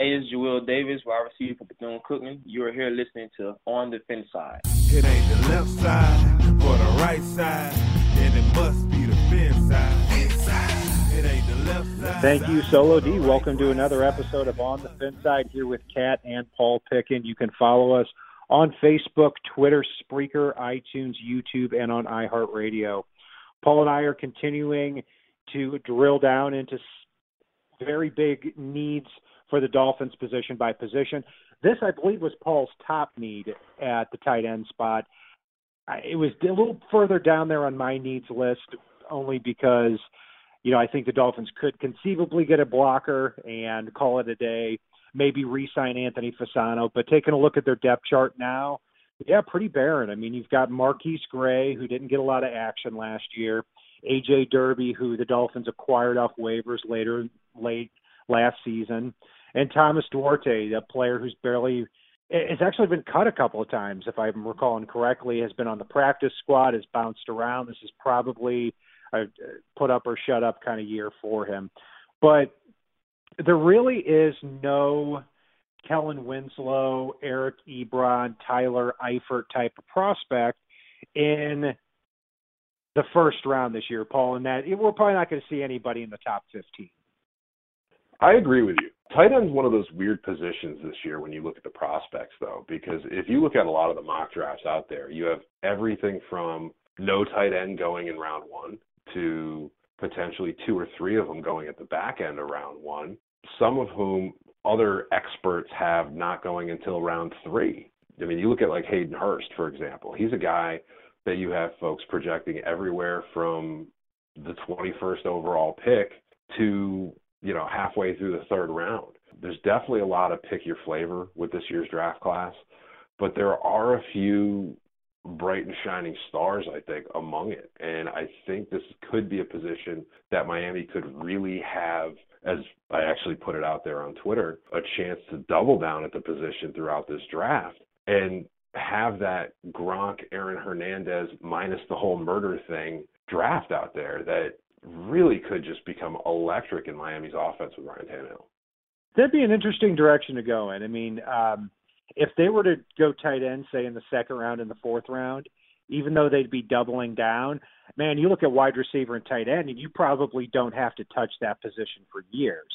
Hey, it's Joel Davis, wide receiver for Bethune Cookman. You are here listening to On the Fin Side. It ain't the left side or the right side, then it must be the fin side. It ain't the left side. Thank you, Solo D. Welcome to another episode of On the Fin Side here with Kat and Paul Pickin. You can follow us on Facebook, Twitter, Spreaker, iTunes, YouTube, and on iHeartRadio. Paul and I are continuing to drill down into very big needs for the Dolphins position by position. This, I believe, was Paul's top need at the tight end spot. It was a little further down there on my needs list, only because you know, I think the Dolphins could conceivably get a blocker and call it a day, maybe re-sign Anthony Fasano. But taking a look at their depth chart now, yeah, pretty barren. I mean, you've got Marquise Gray, who didn't get a lot of action last year, AJ Derby, who the Dolphins acquired off waivers later late last season, and Thomas Duarte, a player who's barely has actually been cut a couple of times, if I'm recalling correctly, has been on the practice squad, has bounced around. This is probably a put up or shut up kind of year for him. But there really is no Kellen Winslow, Eric Ebron, Tyler Eifert type of prospect in the first round this year, Paul. And that we're probably not going to see anybody in the top 15. I agree with you. Tight end's one of those weird positions this year when you look at the prospects, though, because if you look at a lot of the mock drafts out there, you have everything from no tight end going in round one to potentially two or three of them going at the back end of round one, some of whom other experts have not going until round three. I mean, you look at like Hayden Hurst, for example. He's a guy that you have folks projecting everywhere from the 21st overall pick to you know, halfway through the third round. There's definitely a lot of pick your flavor with this year's draft class, but there are a few bright and shining stars, I think, among it. And I think this could be a position that Miami could really have, as I actually put it out there on Twitter, a chance to double down at the position throughout this draft and have that Gronk, Aaron Hernandez minus the whole murder thing draft out there that really could just become electric in Miami's offense with Ryan Tannehill. That'd be an interesting direction to go in. I mean, um, if they were to go tight end, say in the second round and the fourth round, even though they'd be doubling down, man, you look at wide receiver and tight end, and you probably don't have to touch that position for years.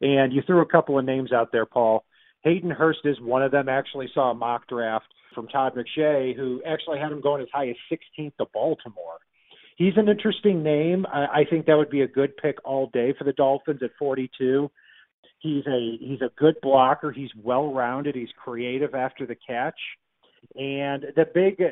And you threw a couple of names out there, Paul. Hayden Hurst is one of them. Actually, saw a mock draft from Todd McShay, who actually had him going as high as 16th to Baltimore he's an interesting name. I, I think that would be a good pick all day for the Dolphins at 42. He's a he's a good blocker. He's well rounded. He's creative after the catch, and the big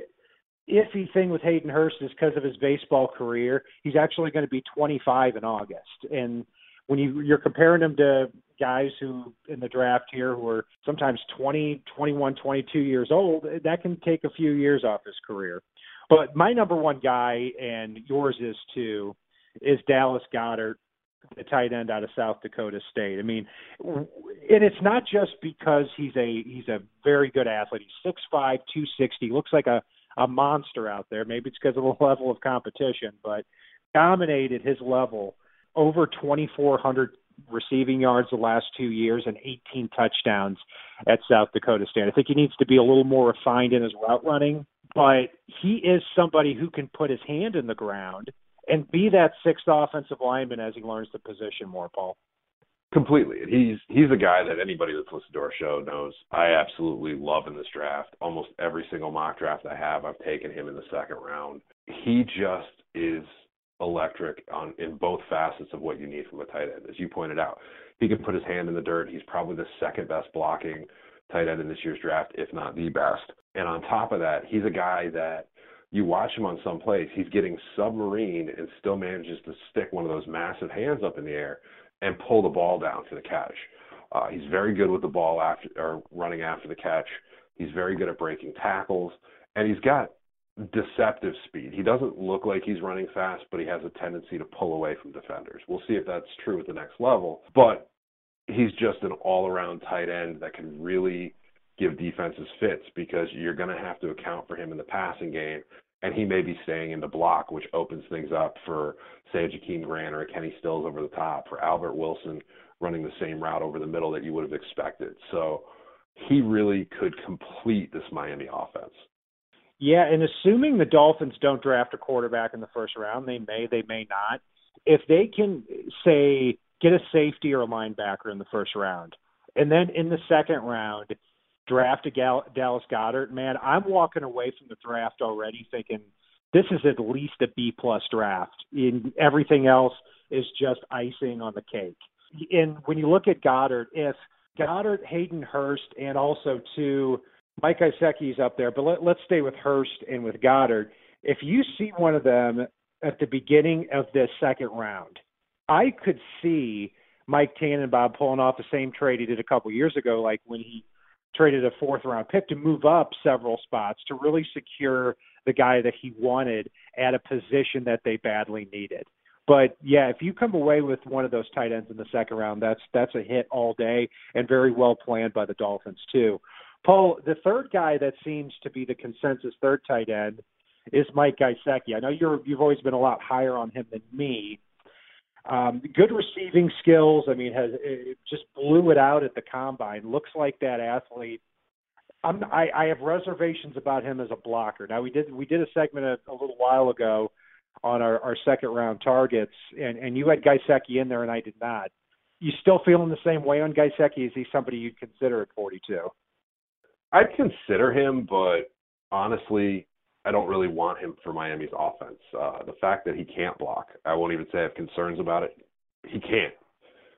iffy thing with Hayden Hurst is because of his baseball career. He's actually going to be 25 in August, and when you you're comparing him to guys who in the draft here who are sometimes 20, 21, 22 years old, that can take a few years off his career. But my number one guy, and yours is too, is Dallas Goedert, the tight end out of South Dakota State. I mean, and it's not just because he's a he's a very good athlete. He's six five, two sixty, looks like a a monster out there. Maybe it's because of the level of competition, but dominated his level over 2,400 receiving yards the last two years and 18 touchdowns at South Dakota State. I think he needs to be a little more refined in his route running, but he is somebody who can put his hand in the ground and be that sixth offensive lineman as he learns the position more, Paul. Completely. He's he's a guy that anybody that's listened to our show knows I absolutely love in this draft. Almost every single mock draft I have, I've taken him in the second round. He just is electric on in both facets of what you need from a tight end. As you pointed out, he can put his hand in the dirt. He's probably the second best blocking tight end in this year's draft, if not the best. And on top of that, he's a guy that you watch him on some plays, he's getting submarine and still manages to stick one of those massive hands up in the air and pull the ball down for the catch. Uh, he's very good with the ball after or running after the catch. He's very good at breaking tackles, and he's got deceptive speed. He doesn't look like he's running fast, but he has a tendency to pull away from defenders. We'll see if that's true at the next level. But he's just an all-around tight end that can really give defenses fits because you're going to have to account for him in the passing game, and he may be staying in the block, which opens things up for say a Jakeem Grant or a Kenny Stills over the top, for Albert Wilson running the same route over the middle that you would have expected. So he really could complete this Miami offense. Yeah, and assuming the Dolphins don't draft a quarterback in the first round, they may, they may not. If they can say get a safety or a linebacker in the first round, and then in the second round draft a Gal- Dallas Goedert. man, I'm walking away from the draft already thinking this is at least a B plus draft. In everything else is just icing on the cake. And when you look at Goedert, if Goedert, Hayden Hurst, and also to Mike Gesicki's up there, but let, let's stay with Hurst and with Goddard. If you see one of them at the beginning of this second round, I could see Mike Tannenbaum pulling off the same trade he did a couple years ago, like when he traded a fourth round pick to move up several spots to really secure the guy that he wanted at a position that they badly needed. But yeah, if you come away with one of those tight ends in the second round, that's that's a hit all day and very well planned by the Dolphins too. Paul, the third guy that seems to be the consensus third tight end is Mike Gesicki. I know you're you've always been a lot higher on him than me. Um, good receiving skills. I mean, has it just blew it out at the combine. Looks like that athlete. I'm, I, I have reservations about him as a blocker. Now we did we did a segment a, a little while ago on our, our second round targets, and, and you had Gesicki in there, and I did not. You still feeling the same way on Gesicki? Is he somebody you'd consider at 42? I'd consider him, but honestly, I don't really want him for Miami's offense. Uh, the fact that he can't block, I won't even say I have concerns about it. He can't.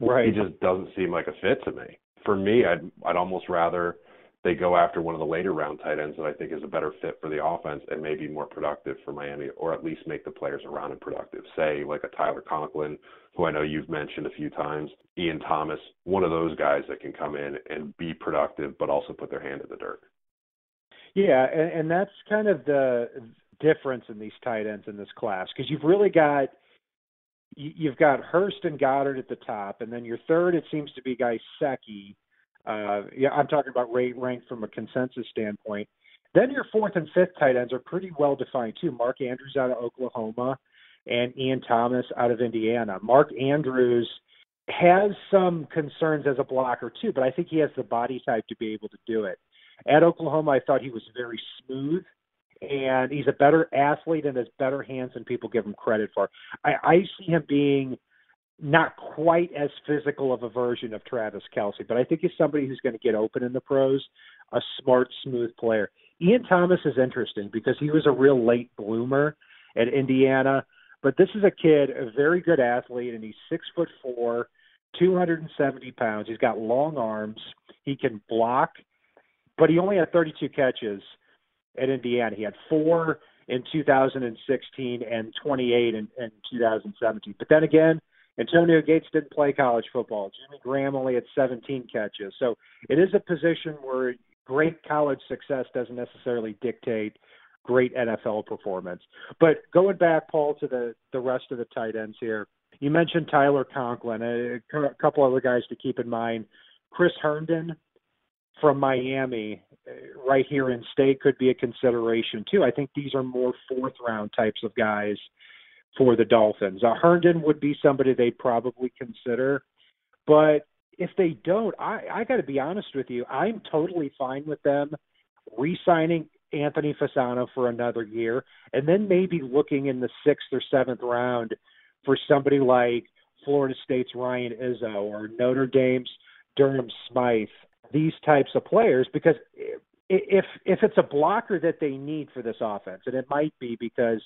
Right. He just doesn't seem like a fit to me. For me, I'd I'd almost rather they go after one of the later round tight ends that I think is a better fit for the offense and maybe more productive for Miami, or at least make the players around him productive. Say like a Tyler Conklin, who I know you've mentioned a few times, Ian Thomas, one of those guys that can come in and be productive, but also put their hand in the dirt. Yeah, and, and that's kind of the difference in these tight ends in this class because you've really got you've got Hurst and Goedert at the top, and then your third it seems to be Gesicki uh, yeah, I'm talking about rate ranked from a consensus standpoint. Then your fourth and fifth tight ends are pretty well defined too. Mark Andrews out of Oklahoma and Ian Thomas out of Indiana. Mark Andrews has some concerns as a blocker too, but I think he has the body type to be able to do it. At Oklahoma, I thought he was very smooth, and he's a better athlete and has better hands than people give him credit for. I, I see him being not quite as physical of a version of Travis Kelce, but I think he's somebody who's going to get open in the pros, a smart, smooth player. Ian Thomas is interesting because he was a real late bloomer at Indiana, but this is a kid, a very good athlete, and he's six foot four, 270 pounds. He's got long arms. He can block, but he only had 32 catches at Indiana. He had four in 2016 and 28 in, in 2017. But then again, Antonio Gates didn't play college football. Jimmy Graham only had 17 catches. So it is a position where great college success doesn't necessarily dictate great NFL performance. But going back, Paul, to the the rest of the tight ends here, you mentioned Tyler Conklin. A, a couple other guys to keep in mind. Chris Herndon from Miami, uh, right here in state, could be a consideration too. I think these are more fourth round types of guys for the Dolphins. Uh, Herndon would be somebody they'd probably consider, but if they don't, I, I got to be honest with you, I'm totally fine with them re-signing Anthony Fasano for another year, and then maybe looking in the sixth or seventh round for somebody like Florida State's Ryan Izzo or Notre Dame's Durham Smythe. These types of players, because if if it's a blocker that they need for this offense, and it might be because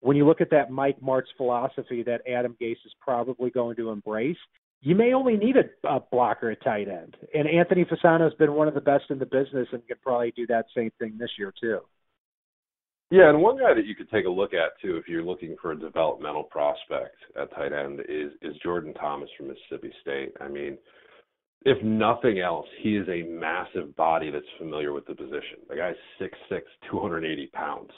when you look at that Mike Martz philosophy that Adam Gase is probably going to embrace, you may only need a, a blocker at tight end. And Anthony Fasano has been one of the best in the business and could probably do that same thing this year too. Yeah, and one guy that you could take a look at too, if you're looking for a developmental prospect at tight end, is is Jordan Thomas from Mississippi State. I mean, if nothing else, he is a massive body that's familiar with the position. The guy's 6'6", 280 pounds.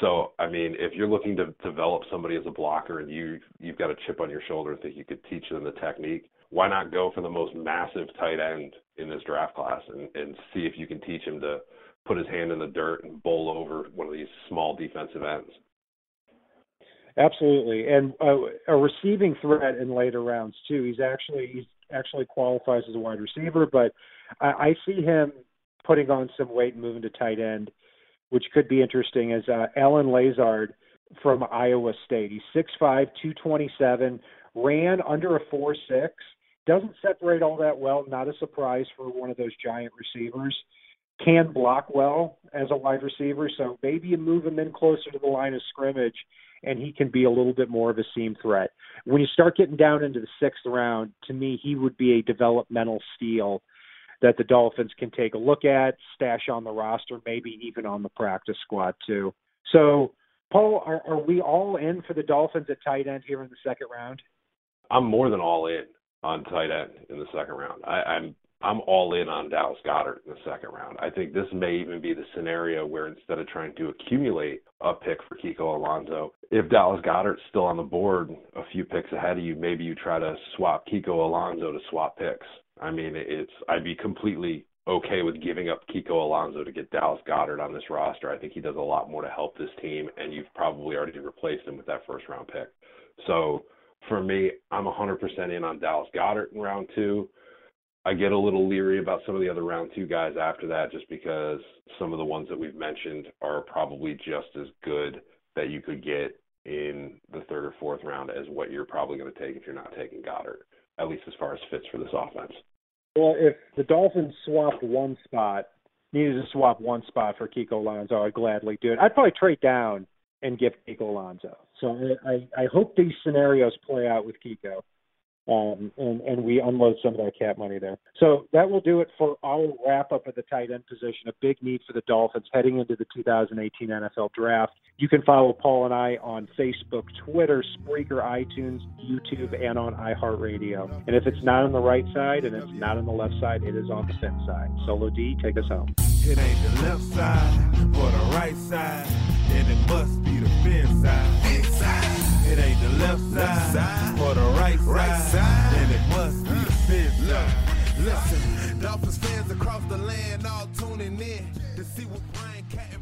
So, I mean, if you're looking to develop somebody as a blocker and you you've got a chip on your shoulder and think you could teach them the technique, why not go for the most massive tight end in this draft class and, and see if you can teach him to put his hand in the dirt and bowl over one of these small defensive ends. Absolutely, and uh, a receiving threat in later rounds too. He's actually he's actually qualifies as a wide receiver, but I, I see him putting on some weight and moving to tight end, which could be interesting. As uh, Allen Lazard from Iowa State, he's six five, two twenty seven, ran under a four six. Doesn't separate all that well. Not a surprise for one of those giant receivers. Can block well as a wide receiver, so maybe you move him in closer to the line of scrimmage and he can be a little bit more of a seam threat. When you start getting down into the sixth round, to me, he would be a developmental steal that the Dolphins can take a look at, stash on the roster, maybe even on the practice squad too. So, Paul, are, are we all in for the Dolphins at tight end here in the second round? I'm more than all in on tight end in the second round. I, I'm I'm all in on Dallas Goedert in the second round. I think this may even be the scenario where instead of trying to accumulate a pick for Kiko Alonso, if Dallas Goedert's still on the board a few picks ahead of you, maybe you try to swap Kiko Alonso to swap picks. I mean, it's I'd be completely okay with giving up Kiko Alonso to get Dallas Goedert on this roster. I think he does a lot more to help this team, and you've probably already replaced him with that first round pick. So for me, I'm 100% in on Dallas Goedert in round two. I get a little leery about some of the other round two guys after that, just because some of the ones that we've mentioned are probably just as good that you could get in the third or fourth round as what you're probably going to take if you're not taking Goedert, at least as far as fits for this offense. Well, if the Dolphins swapped one spot, needed to swap one spot for Kiko Alonso, I'd gladly do it. I'd probably trade down and give Kiko Alonso. So I, I hope these scenarios play out with Kiko um, and and we unload some of that cap money there. So that will do it for our wrap up of the tight end position. A big need for the Dolphins heading into the 2018 NFL Draft. You can follow Paul and I on Facebook, Twitter, Spreaker, iTunes, YouTube, and on iHeartRadio. And if it's not on the right side and it's not on the left side, it is on the fin side. Solo D, take us home. It ain't the left side or the right side, and it must be the fin side. It ain't the left side or the right side, Then it must be the fin side. Listen, Dolphins fans across the land all tuning in to see what Brian Cat